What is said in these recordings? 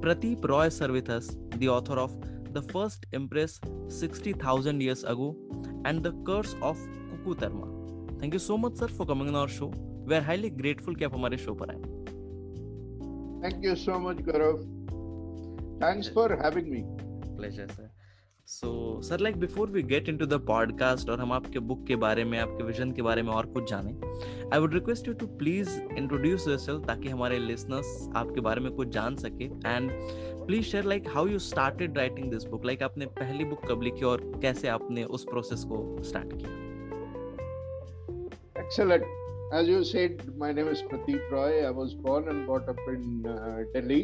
Pratip Roy Servithas, the author of The First Empress 60,000 Years Ago and The Curse of Kukutarma. Thank you so much, sir, for coming on our show. We are highly grateful that you आप हमारे show पर आए Thank you so much, Gaurav. Thanks Pleasure. for having me. Pleasure, sir. So sir like before we get into the podcast और हम आपके book के बारे में आपके विजन के बारे में और कुछ जाने I would request you to please introduce yourself ताकि हमारे लिसनर्स आपके बारे में कुछ जान सके and please share like how you started writing this book like आपने पहली बुक कब लिखी और कैसे आपने उस प्रोसेस को स्टार्ट किया excellent as you said, my name is Prateep Roy. I was born and brought up in uh, Delhi,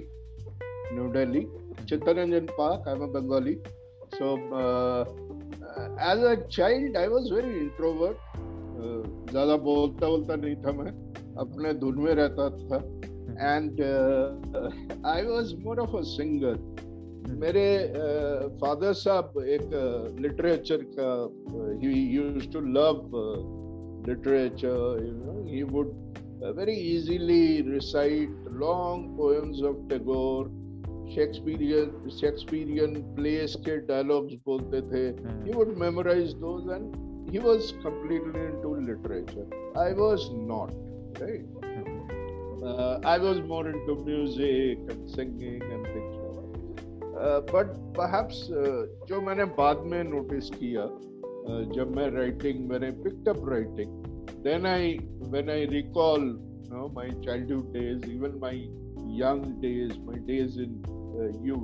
New Delhi, Chittaranjan Park. I'm a Bengali. So, uh, as a child, I was very introvert. Uh, ज़्यादा बोलता बोलता नहीं था मैं अपने धुन में रहता था and I was more of a singer मेरे फादर uh, साहब एक लिटरेचर का ही used to love literature you know he would very easily recite long poems of Tagore Shakespearean Shakespearean plays के डायलॉग्स बोलते थे he would memorise those and he was completely into literature I was not right I was more into music and singing and things but perhaps जो मैंने बाद में notice किया uh, जब मैं राइटिंग मैंने picked up writing then I when I recall you know, my childhood days, even my young days, my days in uh,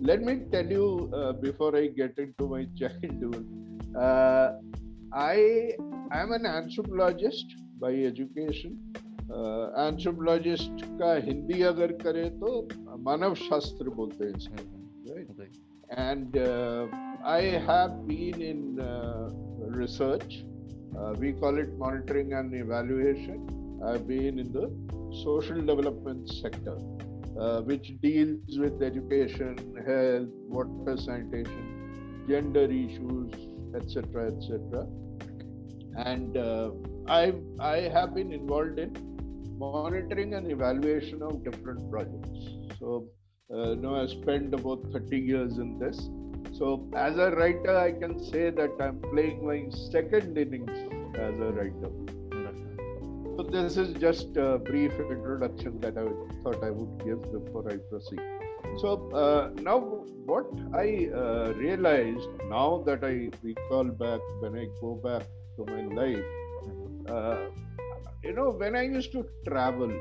Let me tell you uh, before I get into my childhood. Uh, I am an anthropologist by education. Uh, anthropologist ka Hindi agar kare to manav shastra bolte hai, right? And I have been in research. we call it monitoring and evaluation. I've been in the social development sector uh, which deals with education, health, water sanitation, gender issues, etc., etc. And uh, I I have been involved in monitoring and evaluation of different projects. So uh, you I spent about 30 years in this. So as a writer, I can say that I'm playing my second innings as a writer. So this is just a brief introduction that I thought I would give before I proceed. So uh, now, what I uh, realized now that I recall back when I go back to my life, uh, you know, when I used to travel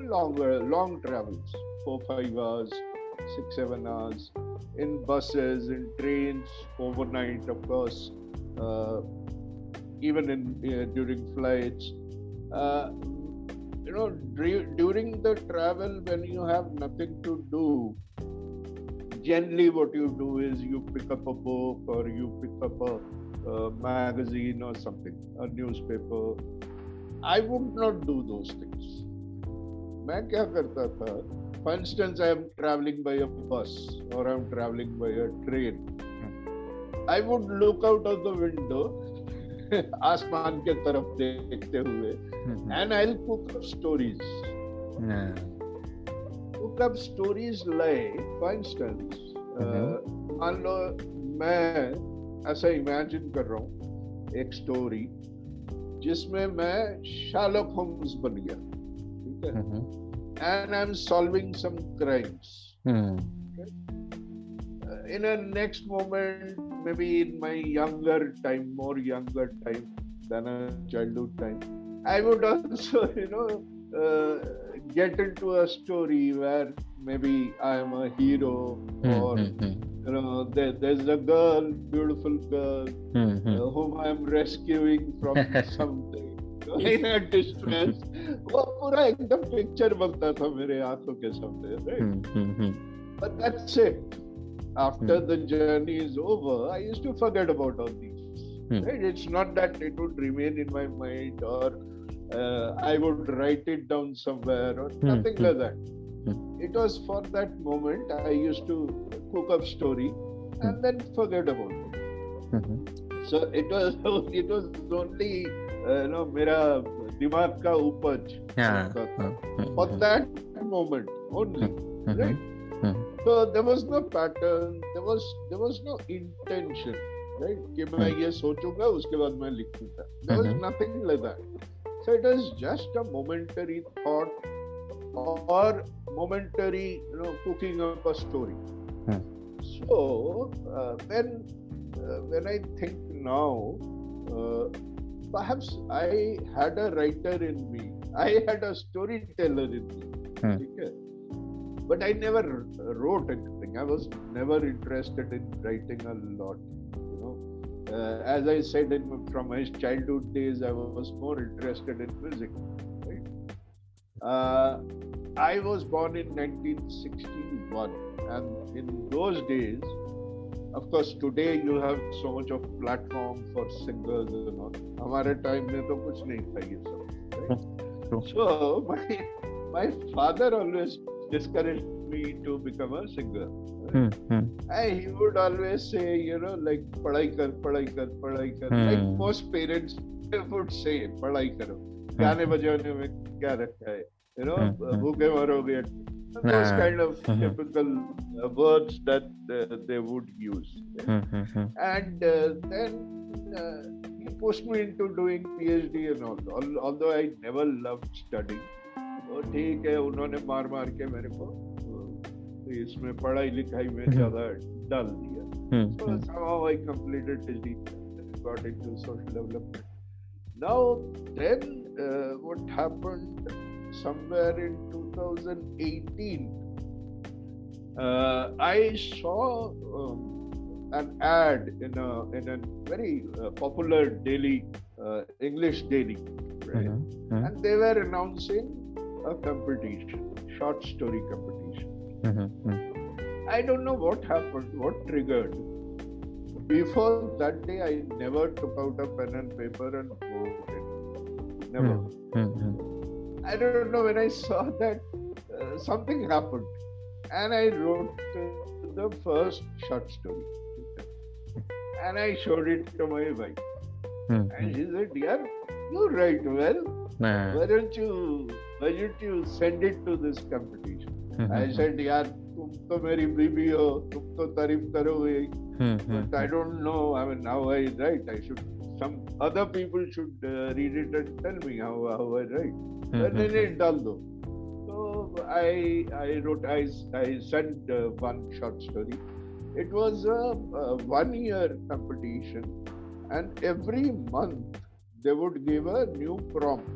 longer, long travels, four five hours, six seven hours, in buses, in trains, overnight, of course, uh, even in uh, during flights uh, you know during the travel when you have nothing to do generally what you do is you pick up a book or you pick up a, a magazine or something a newspaper i would not do those things For instance, I am traveling by a bus or I am traveling by a train. I would look out of the window आसमान के तरफ देखते हुए and I cook up stories cook up stories like for instance मान लो मैं ऐसा imagine कर रहा हूँ एक स्टोरी जिसमें मैं शालक होम्स बन गया ठीक है and I am solving some crimes in a next moment maybe in my younger time, more younger time than a childhood time, I would also, you know, uh, get into a story where maybe I am a hero hmm, or hmm, hmm. you know there, there's a girl, beautiful girl, uh, whom I am rescuing from something. in a distress वो पूरा एकदम picture बनता था मेरे आंखों के सामने right? but that's it after hmm. the journey is over, I used to forget about all these. Hmm. Right? It's not that it would remain in my mind or uh, I would write it down somewhere or hmm, nothing like that. It was for that moment I used to cook up story and then forget about it. Mm-hmm. So it was it was only uh, you know मेरा दिमाग का yeah. for that moment only, mm-hmm. right? Mm-hmm. so there was no pattern there was there was no intention right कि main ye sochunga uske baad main likhunga there was nothing like that so it was just a momentary thought or momentary you know cooking up a story hmm. so uh, when uh, when I think now uh, perhaps I had a writer in me I had a storyteller in me hmm. but I never wrote anything. I was never interested in writing a lot. You know, uh, as I said in, from my childhood days, I was more interested in music. Right? Uh, I was born in 1961, and in those days, of course, today you have so much of platform for singers and all. हमारे time में तो कुछ नहीं था ये सब. So my my father always discouraged me to become a singer. Right? hmm And hmm. he would always say, you know, like padai kar, padai kar, padai kar. hmm Like most parents would say, padai karo. गाने बजाने में kya rakha hai? you know भूखे hmm, hmm. those kind of typical uh, words that uh, they would use right? and uh, then uh, he pushed me into doing phd and all although i never loved studying तो ठीक है उन्होंने मार मार के मेरे को तो इसमें पढ़ाई लिखाई में ज्यादा डाल दिया so somehow I completed till teacher got into social development now then uh, what happened somewhere in 2018 uh, I saw um, an ad in a in a very uh, popular daily uh, English daily, right? uh-huh. Uh-huh. and they were announcing a competition, short story competition. Mm-hmm, mm-hmm. I don't know what happened, what triggered. Before that day, I never took out a pen and paper and wrote it. Never. Mm-hmm, mm-hmm. I don't know when I saw that uh, something happened, and I wrote the first short story, and I showed it to my wife, mm-hmm. and she said, "Dear, you write well. Nah. Why don't you why don't you send it to this competition? Hmm, I hmm, hmm. said, यार तुम तो मेरी बीबी हो तुम तो तारीफ करोगे but I don't know I mean now I write I should some other people should uh, read it and tell me how, how I write but then it done though so I I wrote I, I sent uh, one short story it was a, a one year competition and every month they would give a new prompt.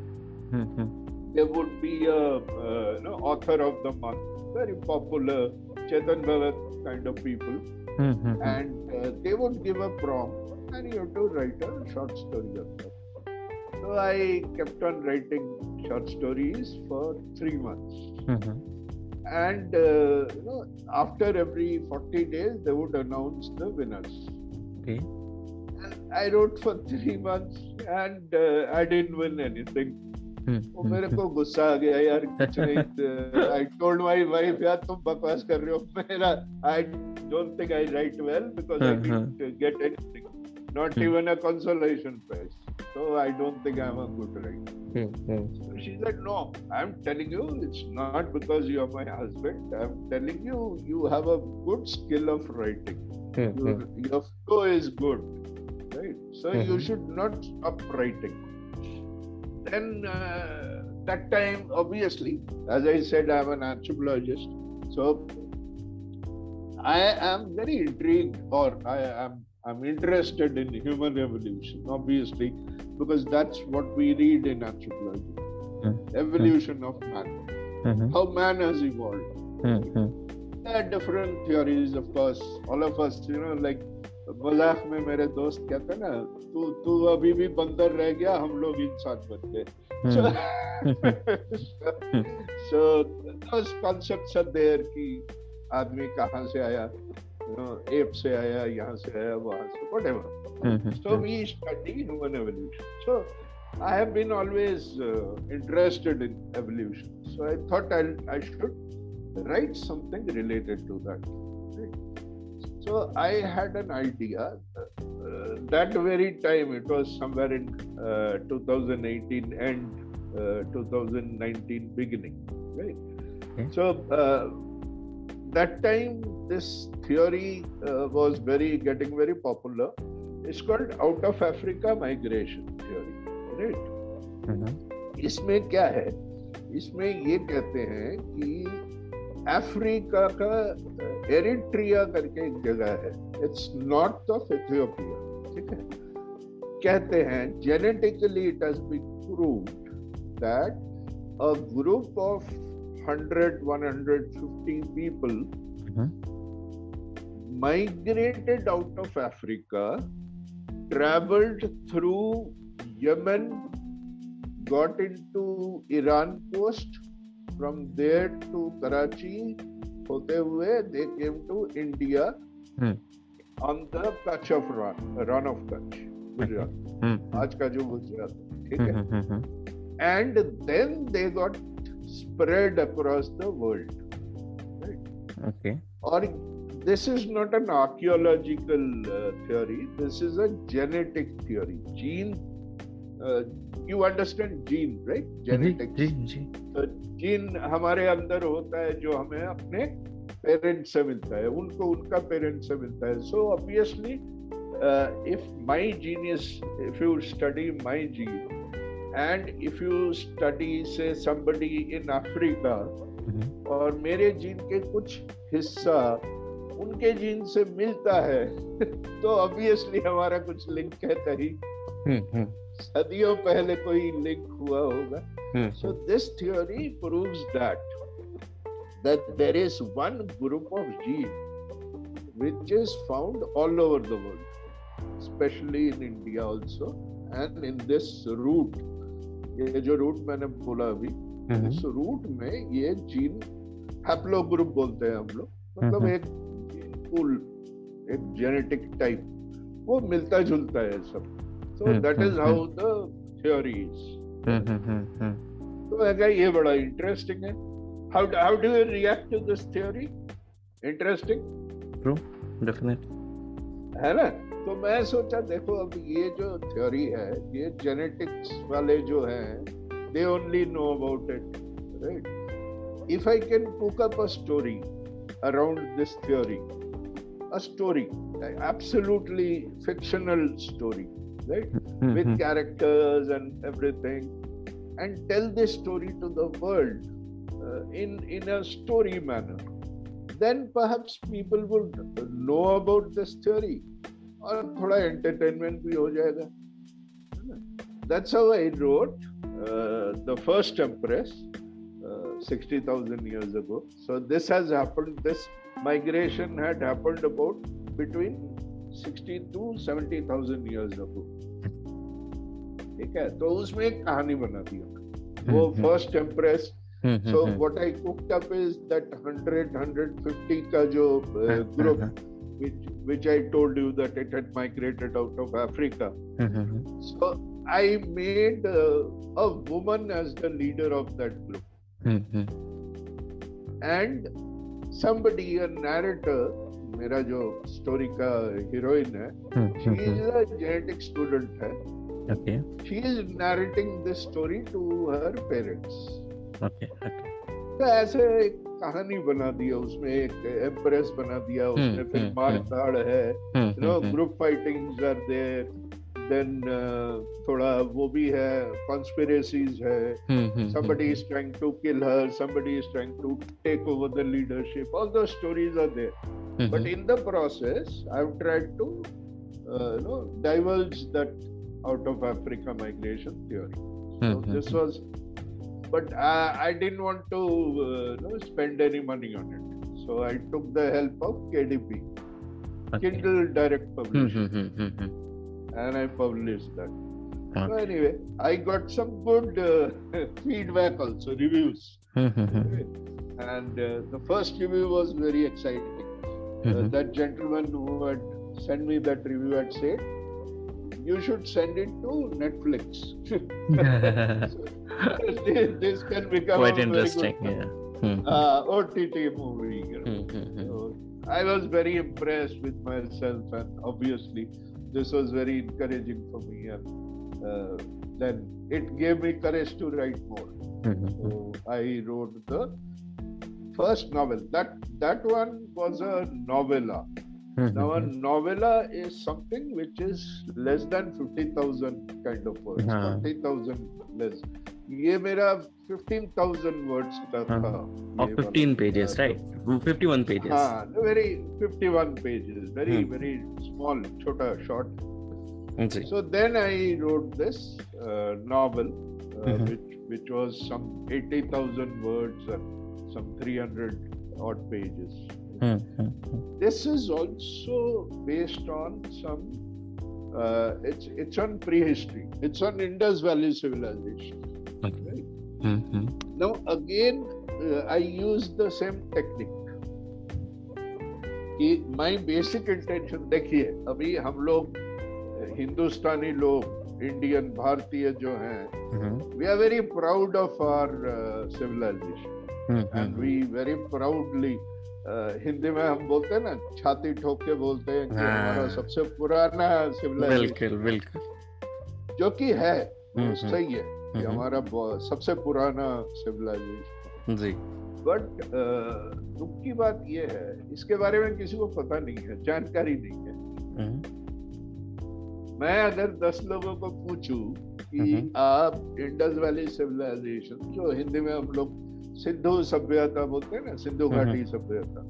Hmm, hmm. They There would be a uh, author of the month, very popular Chetan Bhagat kind of people, hmm, and uh, they would give a prompt, and you have to write a short story So I kept on writing short stories for three months. And uh, you know, after every 40 days, they would announce the winners. Okay I wrote for three months and uh, I didn't win anything. Hmm, तो hmm, मेरे hmm. को गुस्सा आ गया यार कुछ नहीं I told my wife यार तुम बकवास कर रहे हो मेरा I don't think I write well because I didn't get anything not even a consolation prize. So I don't think I'm a good writer. she said, No, I'm telling you, it's not because you're my husband. I'm telling you, you have a good skill of writing. Your, your flow is good. So mm-hmm. you should not stop writing. Then uh, that time, obviously, as I said, I'm an anthropologist. So I am very intrigued, or I am I'm interested in human evolution, obviously, because that's what we read in anthropology. Mm-hmm. Evolution of man, mm-hmm. how man has evolved. Mm-hmm. There are different theories, of course. All of us, you know, like मजाक में मेरे दोस्त कहते ना तू तू अभी भी बंदर रह गया हम लोग इंसान बन देर की आदमी कहाँ से आया एप से आया यहाँ से आया वहां से whatever so we study human evolution so I have been always interested in evolution so I thought I should write something related to that So I had an idea uh, that very time, it was somewhere in uh, 2018 and uh, 2019 beginning, right? Okay. So that time this theory uh, was very getting very popular it's called out of africa migration theory right mm-hmm. इसमें क्या है इसमें ये कहते हैं कि Africa का Eritrea uh, करके एक जगह है इट्स नॉर्थ ऑफ इथियोपिया ठीक है कहते हैं genetically it has been proved that a group of 100 150 people out of Africa travelled through Yemen got in to Iran post from there to Karachi होते हुए they came to India hmm. on the Kutch of run, run of Kutch Gujarat hmm. आज का जो गुजरात ठीक है hmm. and then they got spread across the world right okay or this is not an archaeological uh, theory this is a genetic theory gene uh, you understand gene right genetics gene जी तो gene हमारे अंदर होता है जो हमें अपने parent से मिलता है उनको उनका पेरेंट से मिलता है so obviously if my genius if you study my gene and if you study say somebody in Africa और मेरे जीन के कुछ हिस्सा उनके जीन से मिलता है तो ऑब्वियसली हमारा कुछ लिंक है तरी हम्म, हम्म। सदियों पहले कोई लिंक हुआ होगा so this theory proves that that there is one group of जीव which is found all over the world specially in India also and in this route ये जो रूट मैंने बोला अभी हम्म। इस रूट में ये जीन हैप्लो ग्रुप बोलते हैं हम लोग मतलब हम्म। एक पूल एक जेनेटिक टाइप वो मिलता जुलता है सब So mm-hmm. that hmm, is hmm. how the theory is. Mm-hmm. तो मैं ये interesting." इंटरेस्टिंग है how do you react to this theory? Interesting, true, definite. है ना तो मैं सोचा देखो अब ये जो theory है genetics जेनेटिक्स वाले जो हैं they only know about it right if i can cook up a story around this theory a story absolutely fictional story right? Mm-hmm. With characters and everything, and tell this story to the world uh, in in a story manner. Then perhaps people would know about this theory, or thoda entertainment bhi ho jayega. That's how I wrote uh, the first empress. Uh, 60,000 years ago. So, this has happened. This migration had happened about between sixty to seventy thousand years ago ठीक है तो उसमें एक कहानी बना दिया वो first टेम्परेस so what I cooked up is that 100 150 का जो group which which I told you that it had migrated out of Africa. Mm-hmm. So I made uh, a woman as the leader of that group, mm-hmm. and somebody, a narrator, मेरा जो story का heroine है she is a genetic student है okay she is narrating this story to her parents okay okay तो ऐसे एक कहानी बना दिया उसमें एक एम्प्रेस बना दिया हम्म, उसमें फिर हम्म, मार हम्म। है you know group fightings are there Then, थोड़ा वो भी है कॉन्स्पिरेसीज है somebody hmm. is trying to kill her somebody is trying to take over the leadership all those stories are there hmm, but hmm. in the process i've tried to uh, you know divulge that out of africa migration theory this was but I, didn't want to uh, you know, spend any money on it so i took the help of kdp kindle direct publishing and I published that. Okay. So anyway, I got some good uh, feedback also, reviews. Mm-hmm. and uh, the first review was very exciting. Uh, mm-hmm. that gentleman who had sent me that review had said, you should send it to Netflix. so, this, can become quite interesting. Yeah. Mm-hmm. Uh, OTT movie. You know. so, I was very impressed with myself, and obviously, this was very encouraging for me. And uh, then it gave me courage to write more. Mm-hmm. So I wrote the first novel. That that one was a novella. Mm-hmm. Now a novella is something which is less than fifty thousand kind of words, uh-huh. fifty thousand less. ये मेरा 15000 words का था और 15 pages, right? 51 pages. हां very 51 pages very very small, छोटा short so then i wrote this uh, novel uh, mm-hmm. which which was some 80000 words and some 300 odd pages mm-hmm. this is also based on some uh, it's it's on prehistory it's on indus valley civilization Mm-hmm. Now again, uh, I use the same technique. कि my basic intention देखिए अभी हम लोग uh, हिंदुस्तानी लोग Indian भारतीय जो हैं we are very proud of our civilisation and we very proudly Hindi में हम बोलते हैं ना छाती ठोक के बोलते हैं कि हाँ। हमारा सबसे पुराना सिविलाइजेशन बिल्कुल बिल्कुल जो कि है mm-hmm. सही है mm-hmm. ये हम्म। हमारा सबसे पुराना सिविलाइजेशन जी बट दुख की बात यह है इसके बारे में किसी को पता नहीं है जानकारी नहीं है हम्म। मैं अगर दस लोगों को पूछूं कि हम्म। आप इंडस वैली सिविलाइजेशन जो हिंदी में हम लोग सिंधु सभ्यता बोलते हैं ना सिंधु घाटी सभ्यता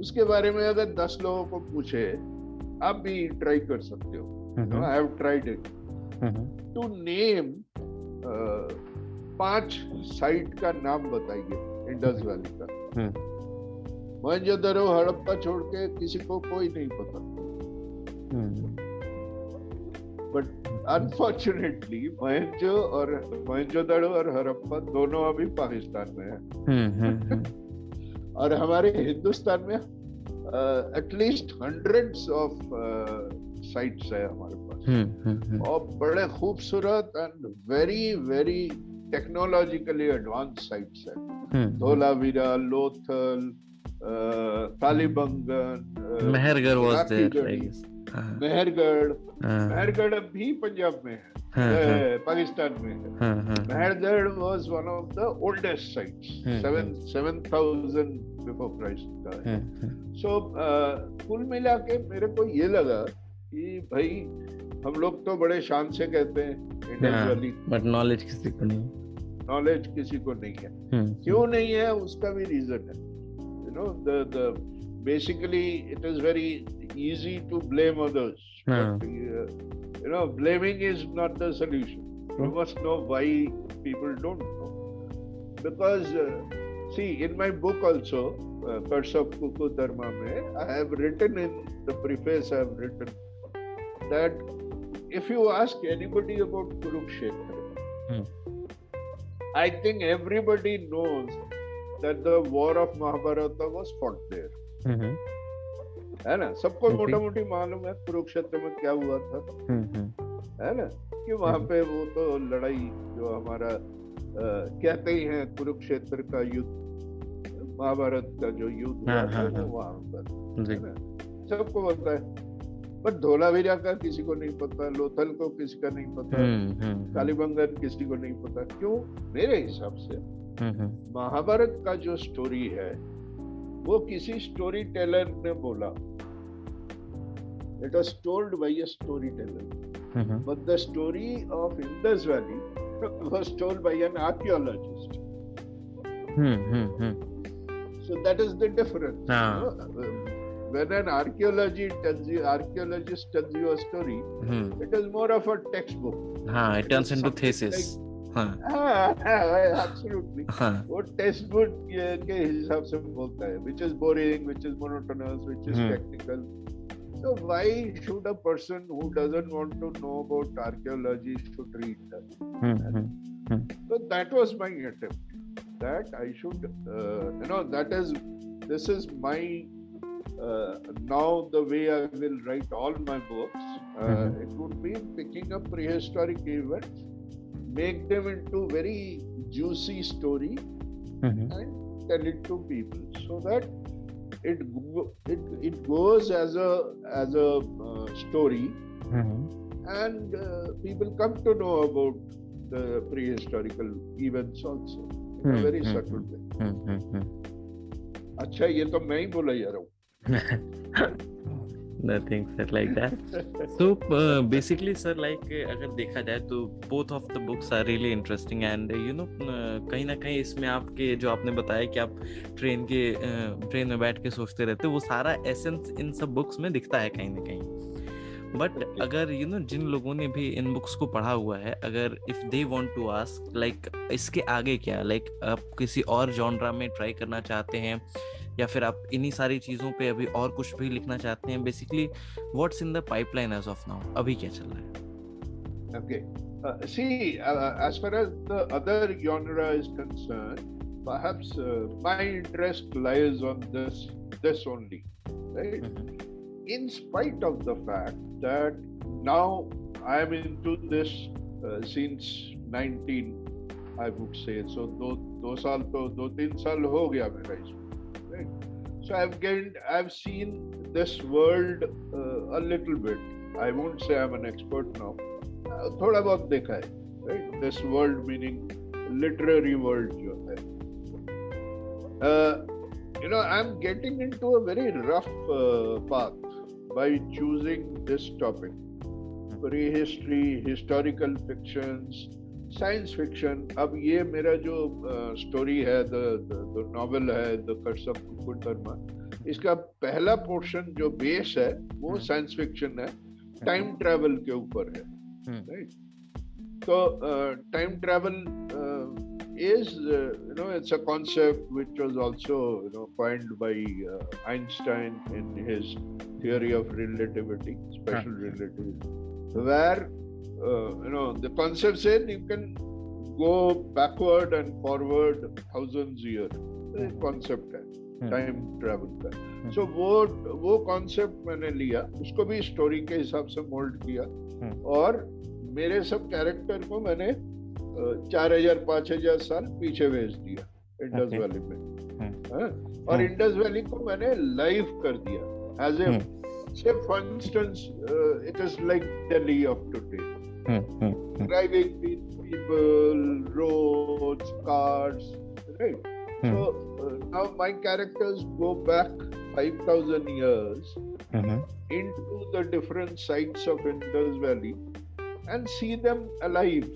उसके बारे में अगर दस लोगों को पूछे आप भी ट्राई कर सकते हो I have tried it to name पांच साइट का नाम बताइए इंडस वैली का दरो हम्म। हड़प्पा छोड़ के किसी को कोई नहीं पता बट अनफॉर्चुनेटली मोहनजो और दरो और हड़प्पा दोनों अभी पाकिस्तान में है हम्म, हम्म, और हमारे हिंदुस्तान में एटलीस्ट हंड्रेड्स ऑफ साइट्स है हमारे हम्म, हम्म, हम्म। और बड़े खूबसूरत and very very technologically advance sites है धोलावीरा लोथल तालीबंगन मेहरगढ़ हाँ। मेहरगढ़ हाँ। मेहरगढ़ भी पंजाब में है हाँ, पाकिस्तान में है Mehrgarh was one of the oldest sites seven seven thousand before Christ का सो कुल मिला के मेरे को ये लगा कि भाई हम लोग तो बड़े शान से कहते हैं बट नॉलेज हाँ, किसी को नहीं नॉलेज किसी को नहीं है hmm. क्यों नहीं है उसका भी रीजन है you know the the basically it is very easy to blame others you know blaming is not the solution you must know why people don't know because see in my book also curse of Kukkut Dharma में I have written in the preface I have written that if you ask anybody about Kurukshetra, hmm. I think everybody knows that the war of Mahabharata was fought there. Mm-hmm. है ना सबको मोटा मोटी मालूम है कुरुक्षेत्र में क्या हुआ था है ना कि वहां पे वो तो लड़ाई जो हमारा आ, कहते ही है कुरुक्षेत्र का युद्ध महाभारत का जो युद्ध हुआ था वहां पर सबको पता है बट धोलावीरा का किसी को नहीं पता लोथल को किसी का नहीं पता कालीबंगन हम्म, हम्म, हम्म। किसी को नहीं पता क्यों मेरे हिसाब से महाभारत का जो स्टोरी है वो किसी स्टोरी टेलर ने बोला it was told by a story teller but the story of Indus valley was told by an archaeologist Hmm, hmm, hmm. So that is the difference. हाँ। um, when an archaeology tells you archaeologist tells you a story hmm. it is more of a textbook huh, it, turns into thesis like, हाँ absolutely वो textbook के हिसाब से बोलता है which is boring which is monotonous which is technical So why should a person who doesn't want to know about archaeology should read that? Mm-hmm. So that was my attempt. That I should, uh, you know, that is, this is my uh, now the way I will write all my books, uh, mm-hmm. it would be picking up prehistoric events, make them into very juicy story, mm-hmm. and tell it to people so that it it, it goes as a as a uh, story, mm-hmm. and uh, people come to know about the prehistorical events also in a hmm, very hmm, hmm. subtle way. अच्छा ये तो मैं ही बोला जा रहा हूँ nothing sir like that so basically sir like अगर देखा जाए तो both of the books are really interesting and you know कहीं ना कहीं इसमें आपके जो आपने बताया कि आप ट्रेन के ट्रेन uh, में बैठ के सोचते रहते वो सारा एसेंस इन सब बुक्स में दिखता है कहीं ना कहीं बट अगर यू you नो know, जिन लोगों ने भी इन बुक्स को पढ़ा हुआ है अगर if they want to ask like इसके आगे क्या लाइक like, आप किसी और जॉनरा में ट्राई करना चाहते हैं या फिर आप इन्हीं सारी चीजों पे अभी और कुछ भी लिखना चाहते हैं basically what's in the pipeline as of now अभी क्या चल रहा है okay see as far as the other genre is concern perhaps my interest lies on this this only right in spite of the fact that now I am into this since 19 I would say so दो दो साल तो दो तीन साल हो गया मेरा इसमें So I've gained, I've seen this world uh, a little bit. I won't say I'm an expert now. थोड़ा बहुत देखा है, right? This world meaning literary world जो है. Uh, you know, I'm getting into a very rough uh, path by choosing this topic prehistory, historical fictions, science fiction अब ये मेरा जो स्टोरी है द नॉवल है the curse of Kukkut Dharma इसका पहला पोर्शन जो बेस है वो साइंस फिक्शन है टाइम ट्रैवल के ऊपर है राइट तो time travel is uh, you know it's a concept which was also you know coined by uh, Einstein in his theory of relativity special relativity where uh, you know, the concept said you can go backward and forward thousands of year. Hmm. concept है time hmm. Travel का सो hmm. वो वो concept मैंने लिया उसको भी story के हिसाब से मोल्ड किया hmm. और मेरे सब character को मैंने uh, चार हजार पांच हजार साल पीछे भेज दिया इंडस वैली में हाँ? और इंडस वैली को मैंने लाइव कर दिया as a say for instance it is like Delhi of today mm-hmm. driving people, roads, cars, right? Mm-hmm. So uh, now my characters go back 5,000 years mm-hmm. into the different sites of Indus Valley and see them alive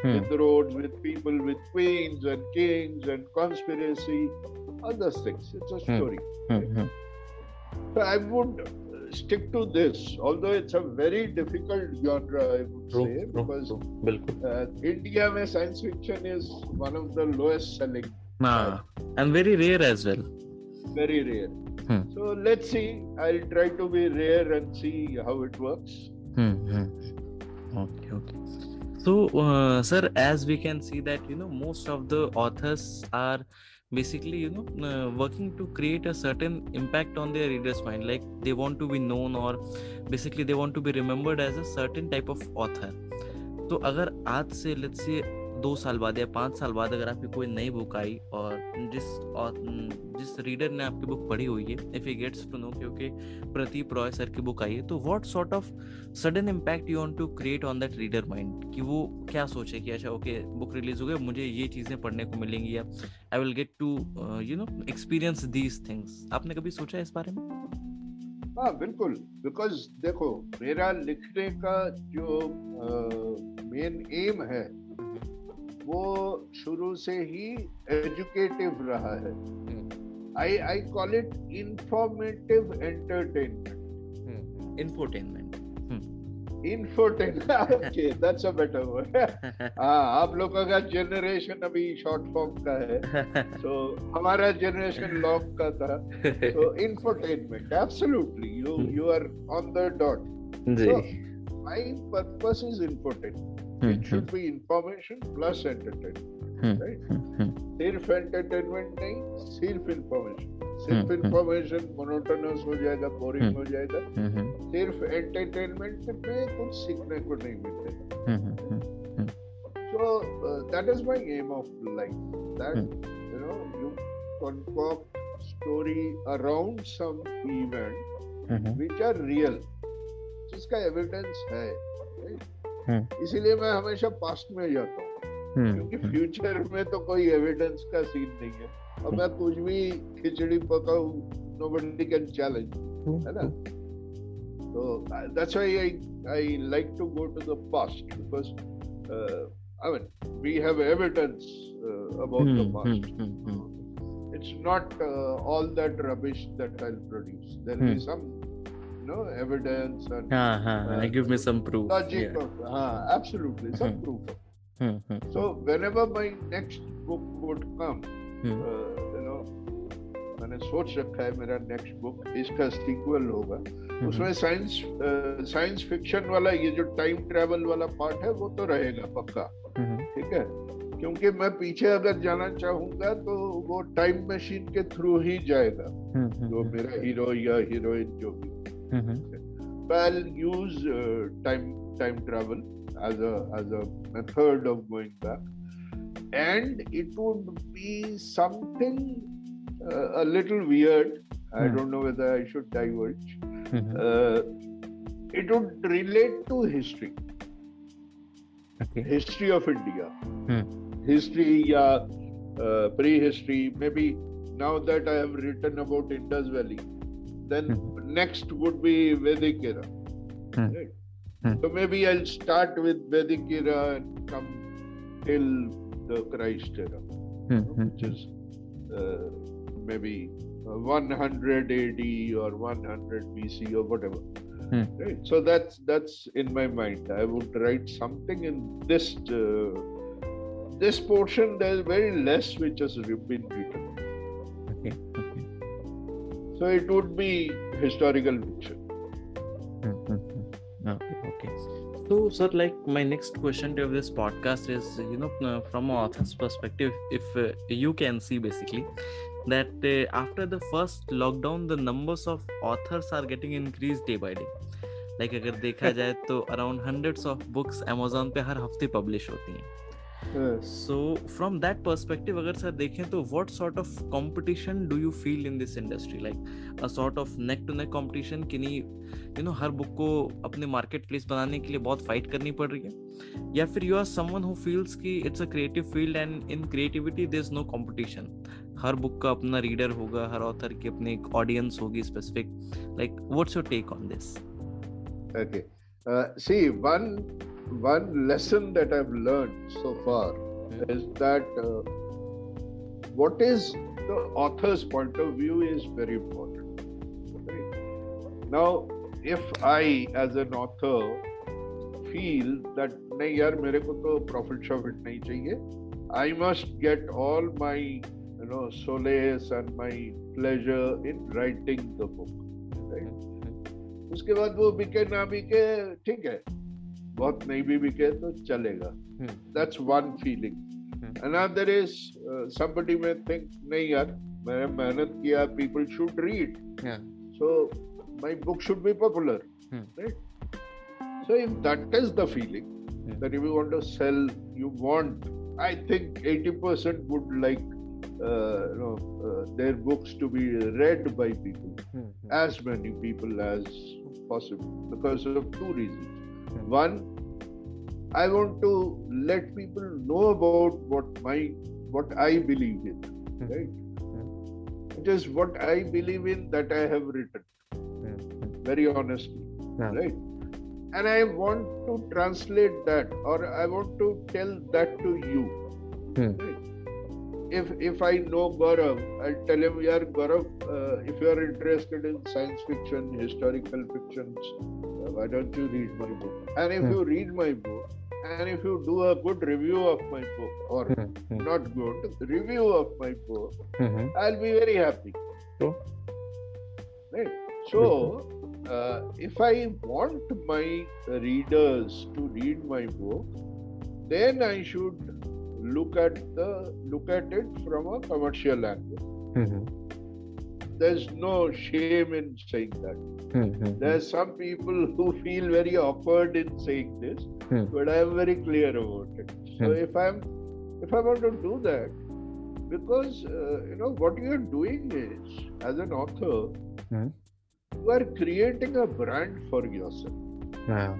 hmm. with roads, with people, with queens and kings and conspiracy, other things. It's a story. Right? So I would stick to this, although it's a very difficult genre, I would true, say, true, because true. Uh, India, where science fiction is one of the lowest selling. Nah, and very rare as well. Very rare. Hmm. So let's see. I'll try to be rare and see how it works. Hmm. hmm. Okay, okay. So, uh, sir, as we can see that you know most of the authors are basically you know uh, working to create a certain impact on their readers mind like they want to be known or basically they want to be remembered as a certain type of author तो अगर आज से let's say दो साल बाद या पाँच साल बाद अगर आपकी कोई नई बुक आई और जिस और जिस रीडर ने आपकी बुक पढ़ी हुई है if you gets to know क्योंकि प्रदीप रॉय सर की बुक आई है तो what sort of sudden impact you want to create on that reader mind कि वो क्या सोचे कि अच्छा ओके बुक रिलीज हो गई मुझे ये चीज़ें पढ़ने को मिलेंगी या I will get to you know experience these things आपने कभी सोचा इस बारे में हाँ बिल्कुल बिकॉज देखो मेरा लिखने का जो मेन uh, एम है वो शुरू से ही एजुकेटिव रहा है I I call it informative entertainment infotainment infotainment that's a better word हाँ आप लोगों का जनरेशन अभी शॉर्ट फॉर्म का है तो हमारा जनरेशन लॉन्ग का था तो infotainment absolutely you you are on the dot ji my purpose is infotainment Hmm. It should hmm. be information plus entertainment. Hmm. Right? Hmm. सिर्फ hmm. एंटरटेनमेंट नहीं सिर्फ इंफॉर्मेशन सिर्फ इंफॉर्मेशन मोनोटोनस हो जाएगा boring hmm. हो जाएगा सिर्फ entertainment पे कुछ सीखने को नहीं मिलते so that is my aim of life that you know you concoct story around some event mm are real जिसका एविडेंस है right? हम्म। इसीलिए मैं हमेशा पास्ट में जाता हूँ हम्म, क्योंकि फ्यूचर हम्म। में तो कोई एविडेंस का सीन नहीं है और मैं कुछ भी खिचड़ी पकाऊ नो बडी कैन चैलेंज है ना तो that's why I I like to go to the past because I mean we have evidence about the past it's not all that rubbish that I will produce there is some know evidence and uh, uh, give me some proof logic yeah. of, uh, absolutely some mm-hmm. proof mm-hmm. so whenever my next book would come mm-hmm. uh, you know मैंने सोच रखा है मेरा next book इसका sequel होगा उसमें science science fiction वाला ये जो टाइम ट्रेवल वाला पार्ट है वो तो रहेगा पक्का ठीक है क्योंकि मैं पीछे अगर जाना चाहूंगा तो वो टाइम मशीन के थ्रू ही जाएगा जो मेरा हीरो या हीरोइन जो भी Mm-hmm. I'll use uh, time time travel as a as a method of going back, and it would be something uh, a little weird. Mm-hmm. I hmm. don't know whether I should diverge. Mm-hmm. Uh, it would relate to history. Okay. History of India. Hmm. History, yeah. Uh, prehistory maybe now that i have written about indus valley then mm-hmm next would be Vedic era. Hmm. Right? Hmm. So maybe I'll start with Vedic era and come till the Christ era, hmm. hmm which hmm. is uh, maybe uh, 100 AD or 100 BC or whatever. Hmm. Right? So that's that's in my mind. I would write something in this uh, this portion. There's very less which has been written. So it would be historical fiction. okay, okay. So, sir, like my next question to this podcast is, you know, from an author's perspective, if uh, you can see basically that uh, after the first lockdown, the numbers of authors are getting increased day by day. like, अगर देखा जाए तो around hundreds of books Amazon पे हर हफ्ते publish होती हैं so from that perspective अगर सर देखें तो what sort of competition do you feel in this industry like a sort of neck to neck competition कि नहीं यू नो हर बुक को अपने मार्केट प्लेस बनाने के लिए बहुत फाइट करनी पड़ रही है या फिर you are someone who feels कि it's a creative field and in creativity there is no competition her book का अपना रीडर होगा हर ऑथर की अपनी एक ऑडियंस होगी specific like what's your take on this okay Uh, see, one one lesson that I've learned so far yeah. is that uh, what is the author's point of view is very important. Right? Now, if I, as an author, feel that नहीं यार मेरे को तो must get नहीं चाहिए I must get all my you know solace and my pleasure in उसके बाद वो बिके ना बिके ठीक है बहुत नहीं भी बिके तो चलेगा that's one feeling another is somebody may think नहीं यार मैंने मेहनत किया people should read so my book should be popular right so if that is the feeling that you want to sell you want I think 80% would like Uh, you know, uh, their books to be read by people, hmm. hmm. as many people as possible because of two reasons. Hmm. One, I want to let people know about what my what I believe in, hmm. right? Hmm. It is what I believe in that I have written, very honestly, right? And I want to translate that, or I want to tell that to you. Right? if if I know Gaurav, I'll tell him, yeah, Gaurav, uh, if you are interested in science fiction, historical fictions, uh, why don't you read my book? And if hmm. you read my book, and if you do a good review of my book, or mm-hmm. not good review of my book, mm-hmm. I'll be very happy. So, right. So, uh, if I want my readers to read my book, then I should look at the look at it from a commercial angle. Mm-hmm. There's no shame in saying that. Mm-hmm. There's some people who feel very awkward in saying this, mm-hmm. but I'm very clear about it. So hmm. if I'm if I want to do that, because uh, you know what you're doing is as an author, hmm. you are creating a brand for yourself. Yeah.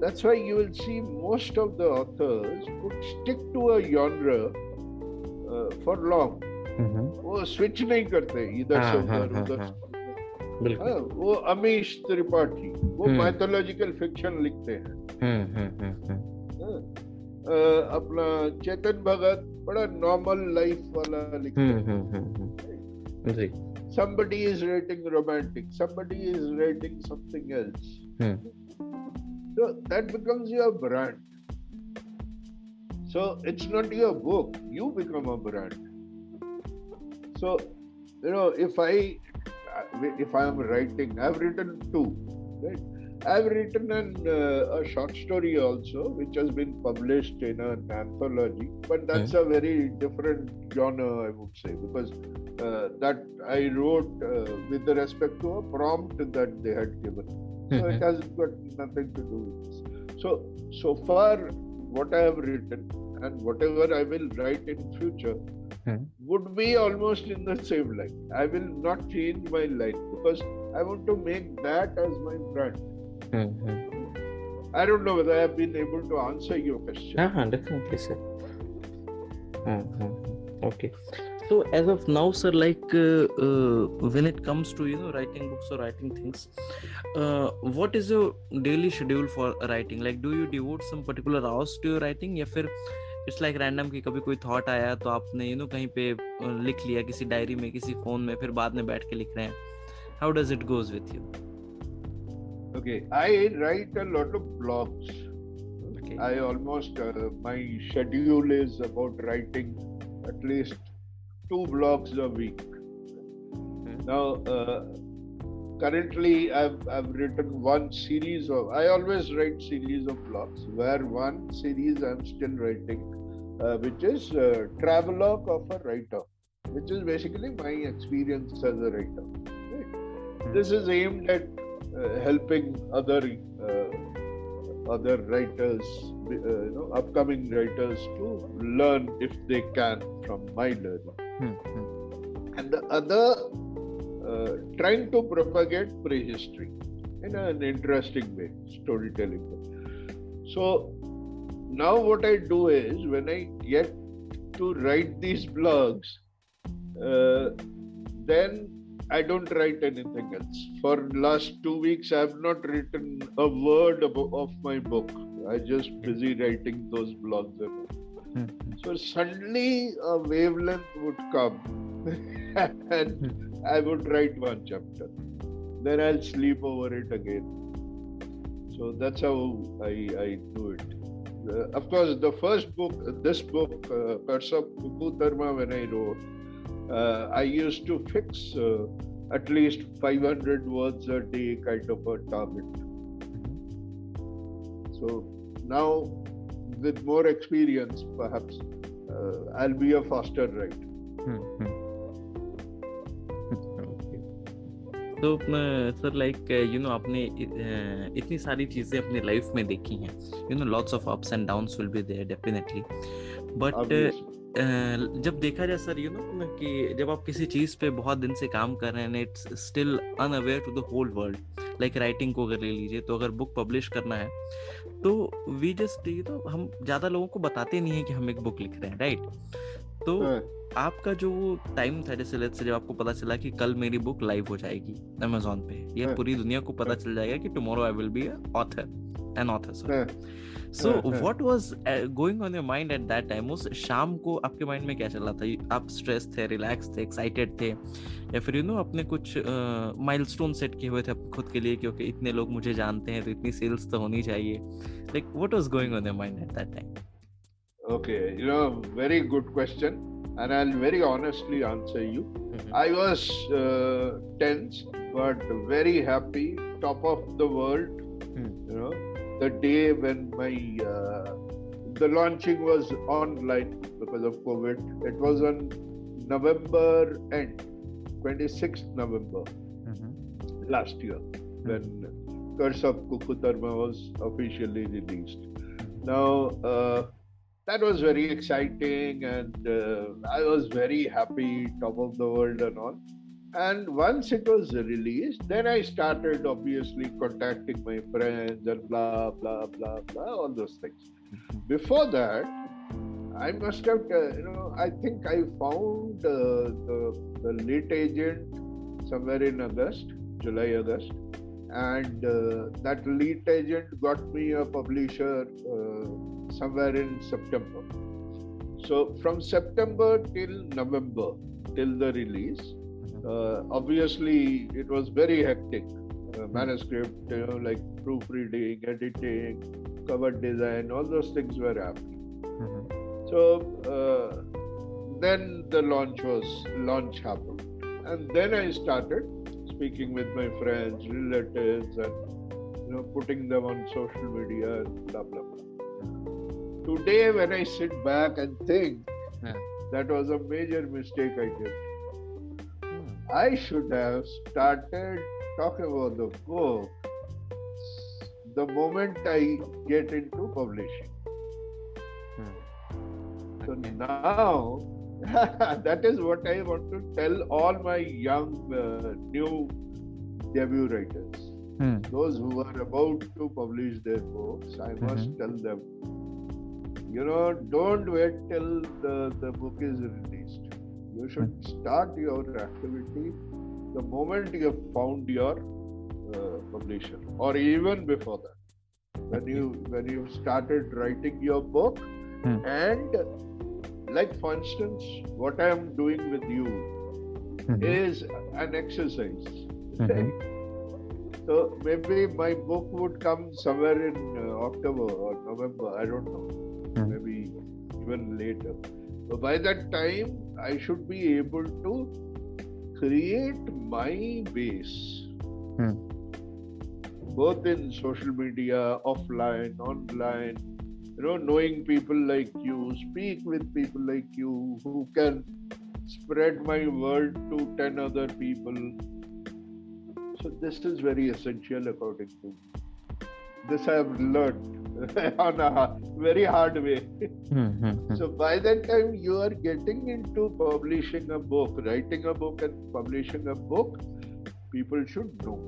That's why you will see most of the authors could stick to a genre uh, for long. वो switch नहीं करते इधर से उधर उधर बिल्कुल वो अमीश त्रिपाठी वो माइथोलॉजिकल फिक्शन लिखते हैं अपना चेतन भगत बड़ा नॉर्मल लाइफ वाला लिखते हैं somebody is writing romantic somebody is writing something else hmm. So that becomes your brand. So it's not your book, you become a brand. So, you know, if I if I am writing, I've written two, right? I've written an, uh, a short story also, which has been published in an anthology, but that's a very different genre, I would say, because uh, that I wrote uh, with respect to a prompt that they had given. so it has got nothing to do with this. So, so far, what I have written and whatever I will write in future hmm. would be almost in the same line. I will not change my line because I want to make that as my brand. Hmm. I don't know whether I have been able to answer your question. Uh-huh, definitely, sir. uh Okay. so as of now sir like uh, uh, when it comes to you know writing books or writing things uh, what is your daily schedule for writing like do you devote some particular hours to your writing या fir it's like random ki kabhi koi thought aaya to aapne you know, kahin pe likh liya kisi diary mein kisi phone mein fir baad mein baith ke likh rahe hain how does it goes with you okay i write a lot of blogs okay. i almost uh, my schedule is about writing at least two blogs a week. Now, uh, currently, I've, I've written one series of, I always write series of blogs, where one series I'm still writing, uh, which is uh, Travelogue of a Writer, which is basically my experience as a writer. This is aimed at uh, helping other uh, other writers, uh, you know, upcoming writers to learn if they can from my learning. Hmm, hmm And the other, uh, trying to propagate prehistory in an interesting way, storytelling. So now what I do is when I get to write these blogs, uh, then I don't write anything else. For last two weeks, I have not written a word of my book. I just busy writing those blogs. Hmm. So suddenly a wavelength would come and hmm. I would write one chapter. Then I'll sleep over it again. So that's how I, I do it. Uh, of course, the first book, this book, uh, Persa Dharma, when I wrote, uh, I used to fix uh, at least 500 words a day kind of a target. Hmm. So now with more experience, perhaps uh, I'll be a faster ride. Mm-hmm. तो sir like you no आपने इतनी सारी चीज़ें अपनी life में देखी हैं you know lots of ups and downs will be there definitely but जब देखा जाए सर यू नो कि जब आप किसी चीज़ पे बहुत दिन से काम कर रहे हैं it's still unaware to the whole world like writing को अगर ले लीजिए तो अगर बुक पब्लिश करना है तो वी जस्ट यू नो हम ज़्यादा लोगों को बताते नहीं है कि हम एक बुक लिख रहे हैं राइट तो हाँ। आपका जो टाइम था जैसे लेट से जब आपको पता चला कि कल मेरी बुक लाइव हो जाएगी अमेजोन पे या हाँ। पूरी दुनिया को पता हाँ। चल जाएगा कि tomorrow I will be author an author sir so what was going on your mind at that time उस शाम को आपके माइंड में क्या चल रहा था आप स्ट्रेस थे रिलैक्स थे एक्साइटेड थे या फिर यू नो अपने कुछ माइलस्टोन uh, सेट किए हुए थे खुद के लिए क्योंकि इतने लोग मुझे जानते हैं तो इतनी सेल्स तो होनी चाहिए like what was going on your mind at that time okay you know very good question and I'll very honestly answer you. Mm-hmm. I was uh, tense, but very happy, top of the world. Mm. You know, the day when my uh, the launching was online because of COVID. It was on November end, 26th November mm-hmm. last year mm-hmm. when Curse of Kukutarma was officially released. Now, uh, that was very exciting and uh, I was very happy, top of the world and all. And once it was released, then I started obviously contacting my friends and blah, blah, blah, blah, all those things. Before that, I must have, uh, you know, I think I found uh, the, the agent somewhere in August, July, August. And uh, that lead agent got me a publisher uh, somewhere in September. So from September till November, till the release, uh, obviously it was very hectic uh, hmm. manuscript you know, like proofreading editing cover design all those things were happening mm-hmm. so uh, then the launch was launch happened and then i started speaking with my friends relatives and you know putting them on social media and blah blah blah today when i sit back and think yeah. that was a major mistake i did I should have started talking about the book the moment I get into publishing. Hmm. So now that is what I want to tell all my young uh, new debut writers. Hmm. Those who are about to publish their books, I hmm must mm-hmm. tell them you know, don't wait till the, the book is you should start your activity the moment you have found your uh, publisher, or even before that, when you when you started writing your book, hmm. and like for instance, what I am doing with you mm-hmm. is an exercise. Mm-hmm. So maybe my book would come somewhere in uh, October or November. I don't know. Mm-hmm. Maybe even later so by that time, I should be able to create my base. Hmm. Both in social media, offline, online, you know, knowing people like you, speak with people like you who can spread my word to 10 other people. So, this is very essential according to me this I have learned on a very hard way. Hmm, hmm, hmm. So by that time you are getting into publishing a book, writing a book and publishing a book, people should know.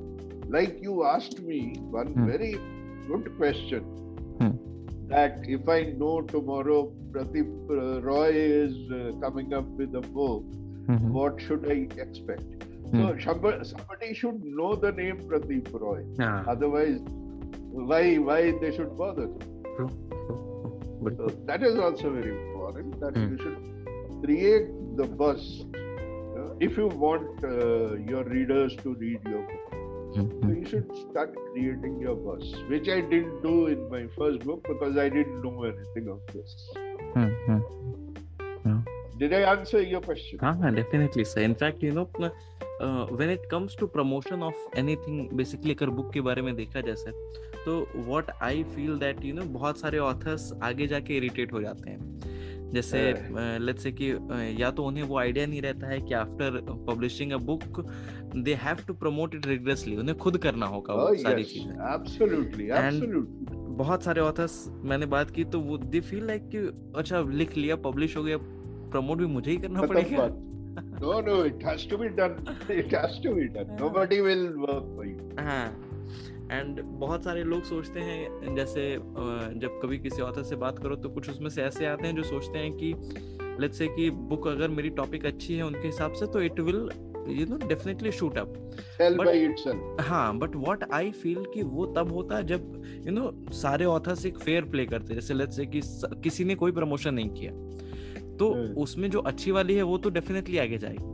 Like you asked me one hmm very good question hmm that if I know tomorrow Pradeep uh, Roy is uh, coming up with a book, mm-hmm. what should I expect? So somebody should know the name Pradeep Roy. Ah. Otherwise, why why they should bother true, true, But so that is also very important that hmm. you should create the buzz uh, if you want uh, your readers to read your book mm-hmm. so you should start creating your buzz which i didn't do in my first book because i didn't know anything of this mm-hmm. Did I answer your question? Ah, definitely, sir. In fact, you know, uh, when it comes to promotion of anything, basically agar book ke bare mein dekha जाए sir तो what I feel that you know बहुत सारे authors आगे जाके irritate हो जाते हैं जैसे लेट्स से कि या तो उन्हें वो आइडिया नहीं रहता है कि after publishing a book they have to promote it rigorously उन्हें खुद करना होगा oh, वो yes, सारी चीजें एब्सोल्युटली एब्सोल्युटली बहुत सारे ऑथर्स मैंने बात की तो वो दे फील लाइक कि अच्छा लिख लिया पब्लिश हो गया प्रमोट भी मुझे ही करना पड़ेगा no no it has to be done it has to be done nobody will work for you हां एंड बहुत सारे लोग सोचते हैं जैसे जब कभी किसी ऑथर से बात करो तो कुछ उसमें से ऐसे आते हैं जो सोचते हैं कि लेट्स से कि बुक अगर मेरी टॉपिक अच्छी है उनके हिसाब से तो it will you know definitely shoot up हाँ बट वॉट आई फील कि वो तब होता है जब यू you नो know, सारे ऑथर्स एक फेयर प्ले करते हैं जैसे लेट्स से कि किसी ने कोई प्रमोशन नहीं किया तो उसमें जो अच्छी वाली है वो तो डेफिनेटली आगे जाएगी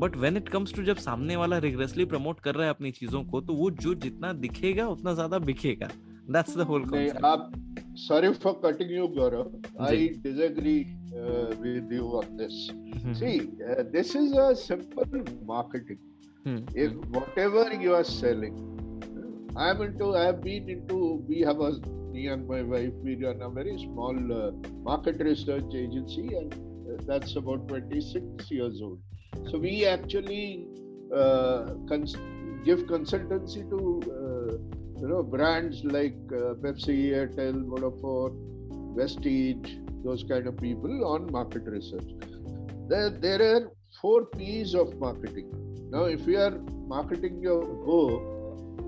but when it comes to जब सामने वाला रिग्रेसली प्रमोट कर रहा है अपनी चीजों को तो वो जो जितना दिखेगा उतना ज्यादा बिकेगा दैट्स द होल आप sorry for cutting you gaurav i disagree uh, with you on this hmm. see uh, this is a simple marketing hmm. if whatever you are selling i am into i have been into we have a me and my wife we run a very small uh, market research agency and that's about 26 years old. So we actually uh, cons- give consultancy to uh, you know brands like uh, Pepsi, Airtel, Vodafone, Vestige, those kind of people on market research. There, there are four P's of marketing. Now, if you are marketing your Go,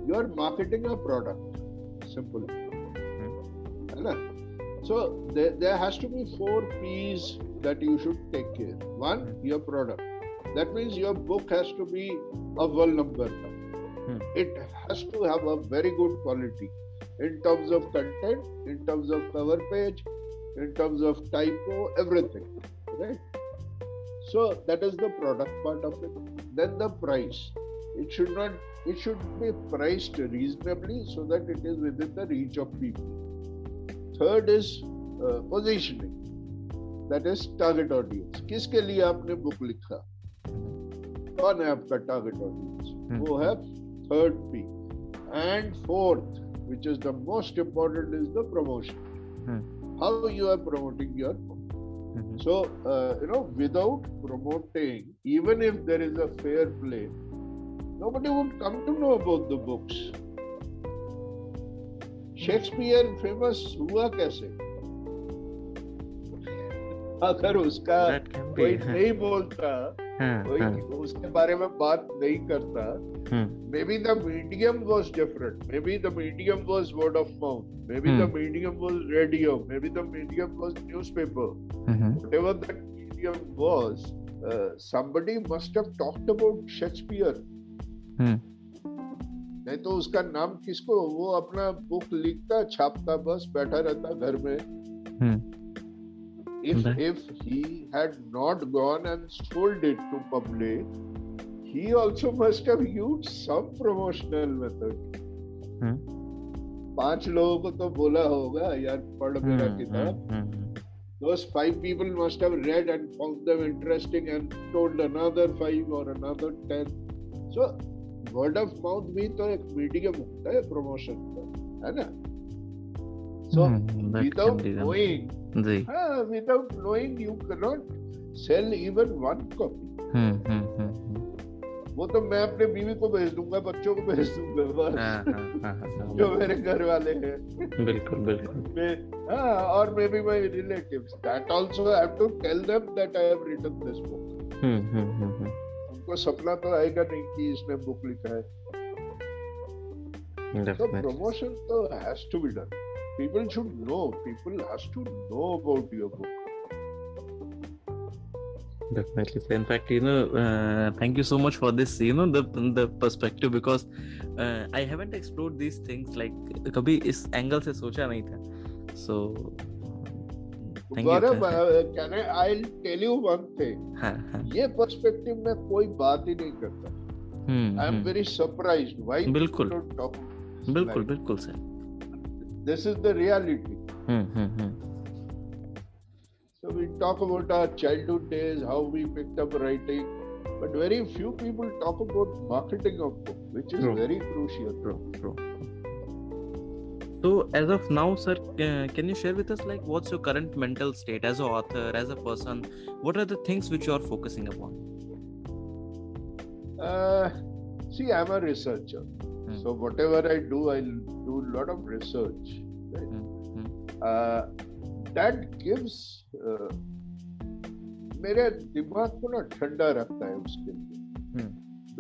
you are marketing a product. Simple. Mm-hmm. So there, there has to be four P's that you should take care. One, your product. That means your book has to be a well numbered. Hmm. It has to have a very good quality in terms of content, in terms of cover page, in terms of typo, everything. Right? So that is the product part of it. Then the price. It should not it should be priced reasonably so that it is within the reach of people. Third is uh, positioning. That is target audience किसके लिए आपने book लिखा कौन है आपका target audience वो है third P and fourth which is the most important is the promotion how you are promoting your So, uh, you know, without promoting, even if there is a fair play, nobody would come to know about the books. Shakespeare famous हुआ कैसे अगर उसका कोई हाँ। नहीं बोलता हाँ, कोई हाँ। उसके बारे में बात नहीं करता maybe the medium was different maybe the medium was word of mouth maybe the medium was radio maybe the medium was newspaper ever the medium was somebody must have talked about Shakespeare. Hmm. नहीं तो उसका नाम किसको वो अपना book लिखता छापता बस बैठा रहता घर में hmm. if okay. if he had not gone and sold it to public he also must have used some promotional method hmm? पांच लोगों को तो बोला होगा यार पढ़ मेरा किताब those five people must have read and found them interesting and told another five or another ten. So word of mouth भी तो एक medium होता है promotion का है ना? So hmm, without going ji without knowing you cannot sell even one copy hmm hmm वो तो मैं अपने बीवी को भेज दूंगा बच्चों को भेज दूंगा बस हाँ, हाँ, हाँ, जो मेरे घर वाले हैं बिल्कुल बिल्कुल हाँ और may be my relatives that also I have to tell them that I have written this book उनको सपना तो आएगा नहीं कि इसमें बुक लिखा है तो प्रमोशन तो has to be done people should know people has to know about your book definitely in fact you know uh, thank you so much for this you know the the perspective because uh, i haven't explored these things like kabhi is angle se socha nahi tha so thank Gaurav, you uh, can I, i'll tell you one thing हाँ, हाँ. ये perspective में कोई बात ही नहीं करता I am very surprised why बिल्कुल बिल्कुल बिल्कुल sir This is the reality. Hmm, hmm, hmm So we talk about our childhood days, how we picked up writing, but very few people talk about marketing of book, which is true. very crucial. True, true. So as of now, sir, can you share with us like what's your current mental state as an author, as a person? What are the things which you are focusing upon? Uh, See, I'm a researcher. Mm. So whatever I do, I do a lot of research. Right? Mm. Mm. Uh, that gives mere dimag ko na thanda rakhta hai uske liye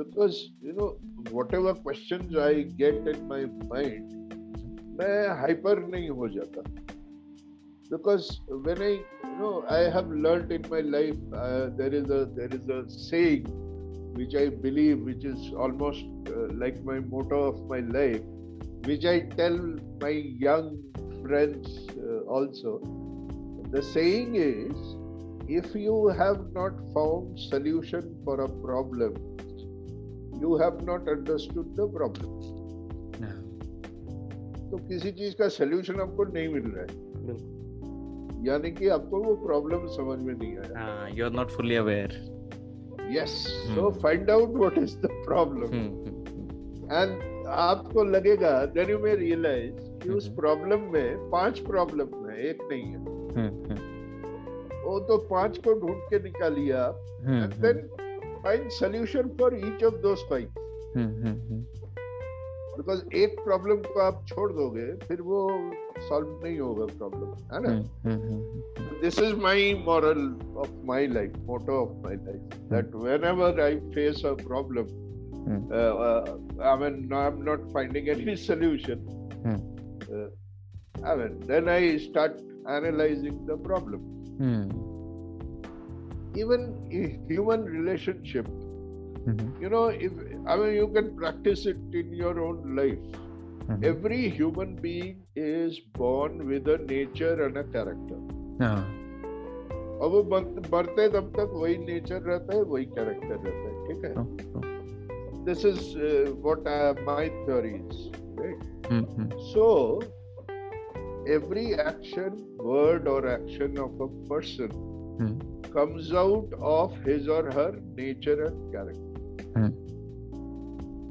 because you know whatever questions i get in my mind my mind मैं hyper नहीं हो जाता because when I, you know, I have learned in my life, uh, there is a there is a saying which I believe, which is almost uh, like my motto of my life, which I tell my young friends uh, also. The saying is if you have not found solution for a problem, you have not understood the problem. Now, तो किसी चीज का solution आपको नहीं मिल रहा है यानी कि आपको वो प्रॉब्लम समझ में नहीं आया you are not fully aware yes hmm, so hmm. find out what is the problem hmm, and आपको लगेगा देन यू मे रियलाइज कि उस प्रॉब्लम में पांच प्रॉब्लम है एक नहीं है वो तो पांच को ढूंढ के निकालिए आप and then find solution for each of those five because एक प्रॉब्लम को आप छोड़ दोगे फिर वो सॉल्व नहीं होगा प्रॉब्लम है ना this is my moral of my life motto of my life that whenever I face a problem I mean I am not finding any solution I mean then I start analysing the problem even human relationship mm-hmm. you know if I mean, you can practice it in your own life. Mm-hmm. Every human being is born with a nature and a character. Uh-huh. और वो बढ़ते तब तक वही nature रहता है वही character रहता है ठीक है this is what my every action, word, or action of a person mm-hmm. comes out of his or her nature and character. Mm-hmm.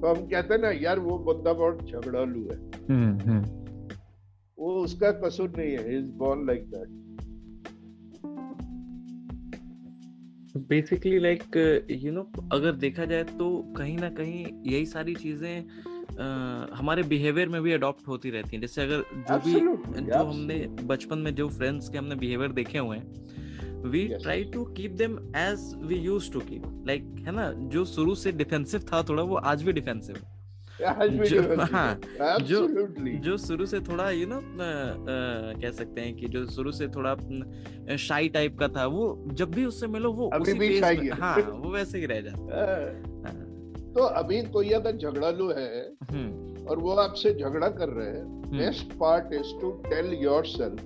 तो हम कहते हैं ना यार वो बंदा बहुत झगड़ालू है हम्म, हम्म। वो उसका कसूर नहीं है is born like that basically like you know अगर देखा जाए तो कहीं ना कहीं यही सारी चीजें Uh, हमारे बिहेवियर में भी अडॉप्ट होती रहती है जैसे अगर जो भी जो हमने बचपन में जो फ्रेंड्स के हमने बिहेवियर देखे हुए हैं we try to keep them as we use to keep like है ना जो शुरू से डिफेंसिव था थोड़ा वो आज भी डिफेंसिव है जो, हाँ, जो शुरू से थोड़ा यू नो कह सकते हैं कि जो शुरू से थोड़ा शाई टाइप का था वो जब भी उससे मिलो वो अभी उसी भी शाई हाँ वो वैसे ही रह जाता है हाँ। तो अभी कोई तो अगर झगड़ालू है हम्म। और वो आपसे झगड़ा कर रहे हैं best part is to tell yourself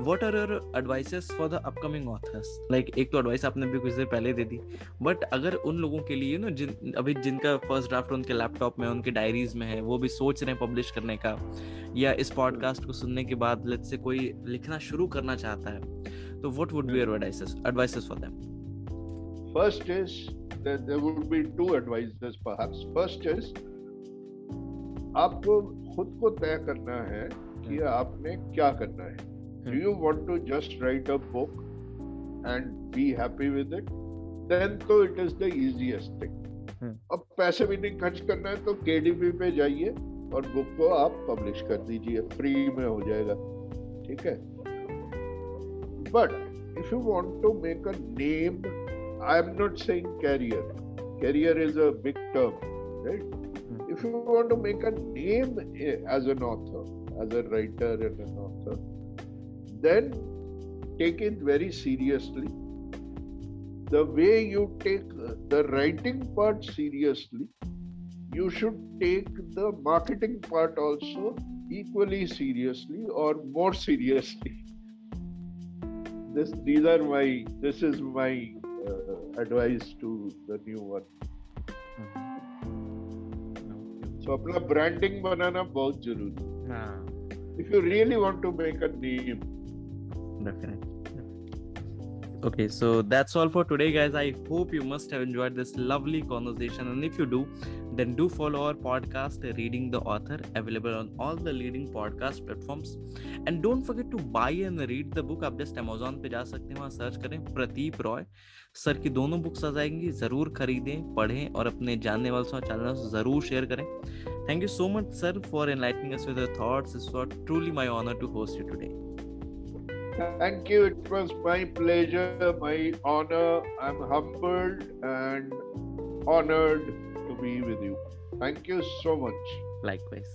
what are your advices for the upcoming authors like एक तो एडवाइस आपने भी कुछ देर पहले दे दी बट अगर उन लोगों के लिए ना जिन अभी जिनका फर्स्ट ड्राफ्ट उनके लैपटॉप में उनके डायरीज में है वो भी सोच रहे हैं पब्लिश करने का या इस पॉडकास्ट को सुनने के बाद लेट से कोई लिखना शुरू करना चाहता है तो what would be your advices advices for them First is that there would be two advices perhaps. First is आपको खुद को तय करना है कि आपने क्या करना है do you want to just write a book and be happy with it then so it is the easiest thing अब पैसे भी नहीं खर्च करना है तो केडीपी पे जाइए और बुक को आप पब्लिश कर दीजिए फ्री में हो जाएगा ठीक है but if you want to make a name I am not saying career career is a big term right if you want to make a name as an author as a writer and an author then take it very seriously. The way you take the writing part seriously, you should take the marketing part also equally seriously or more seriously. This, these are my, this is my uh, advice to the new one. So, अपना branding बनाना बहुत जरूरी है if you really want to definitely okay so that's all for today guys i hope you must have enjoyed this lovely conversation and if you do then do follow our podcast reading the author available on all the leading podcast platforms and don't forget to buy and read the book आप just Amazon पे जा सकते हैं वहाँ search करें Pradeep Roy sir की दोनों books आ जाएंगी ज़रूर खरीदें पढ़ें और अपने जानने वालों से चैनल से ज़रूर शेयर करें thank you so much sir for enlightening us with thoughts it's what truly my honour to host you today Thank you. It was my pleasure, my honor. I'm humbled and honored to be with you. Thank you so much. Likewise.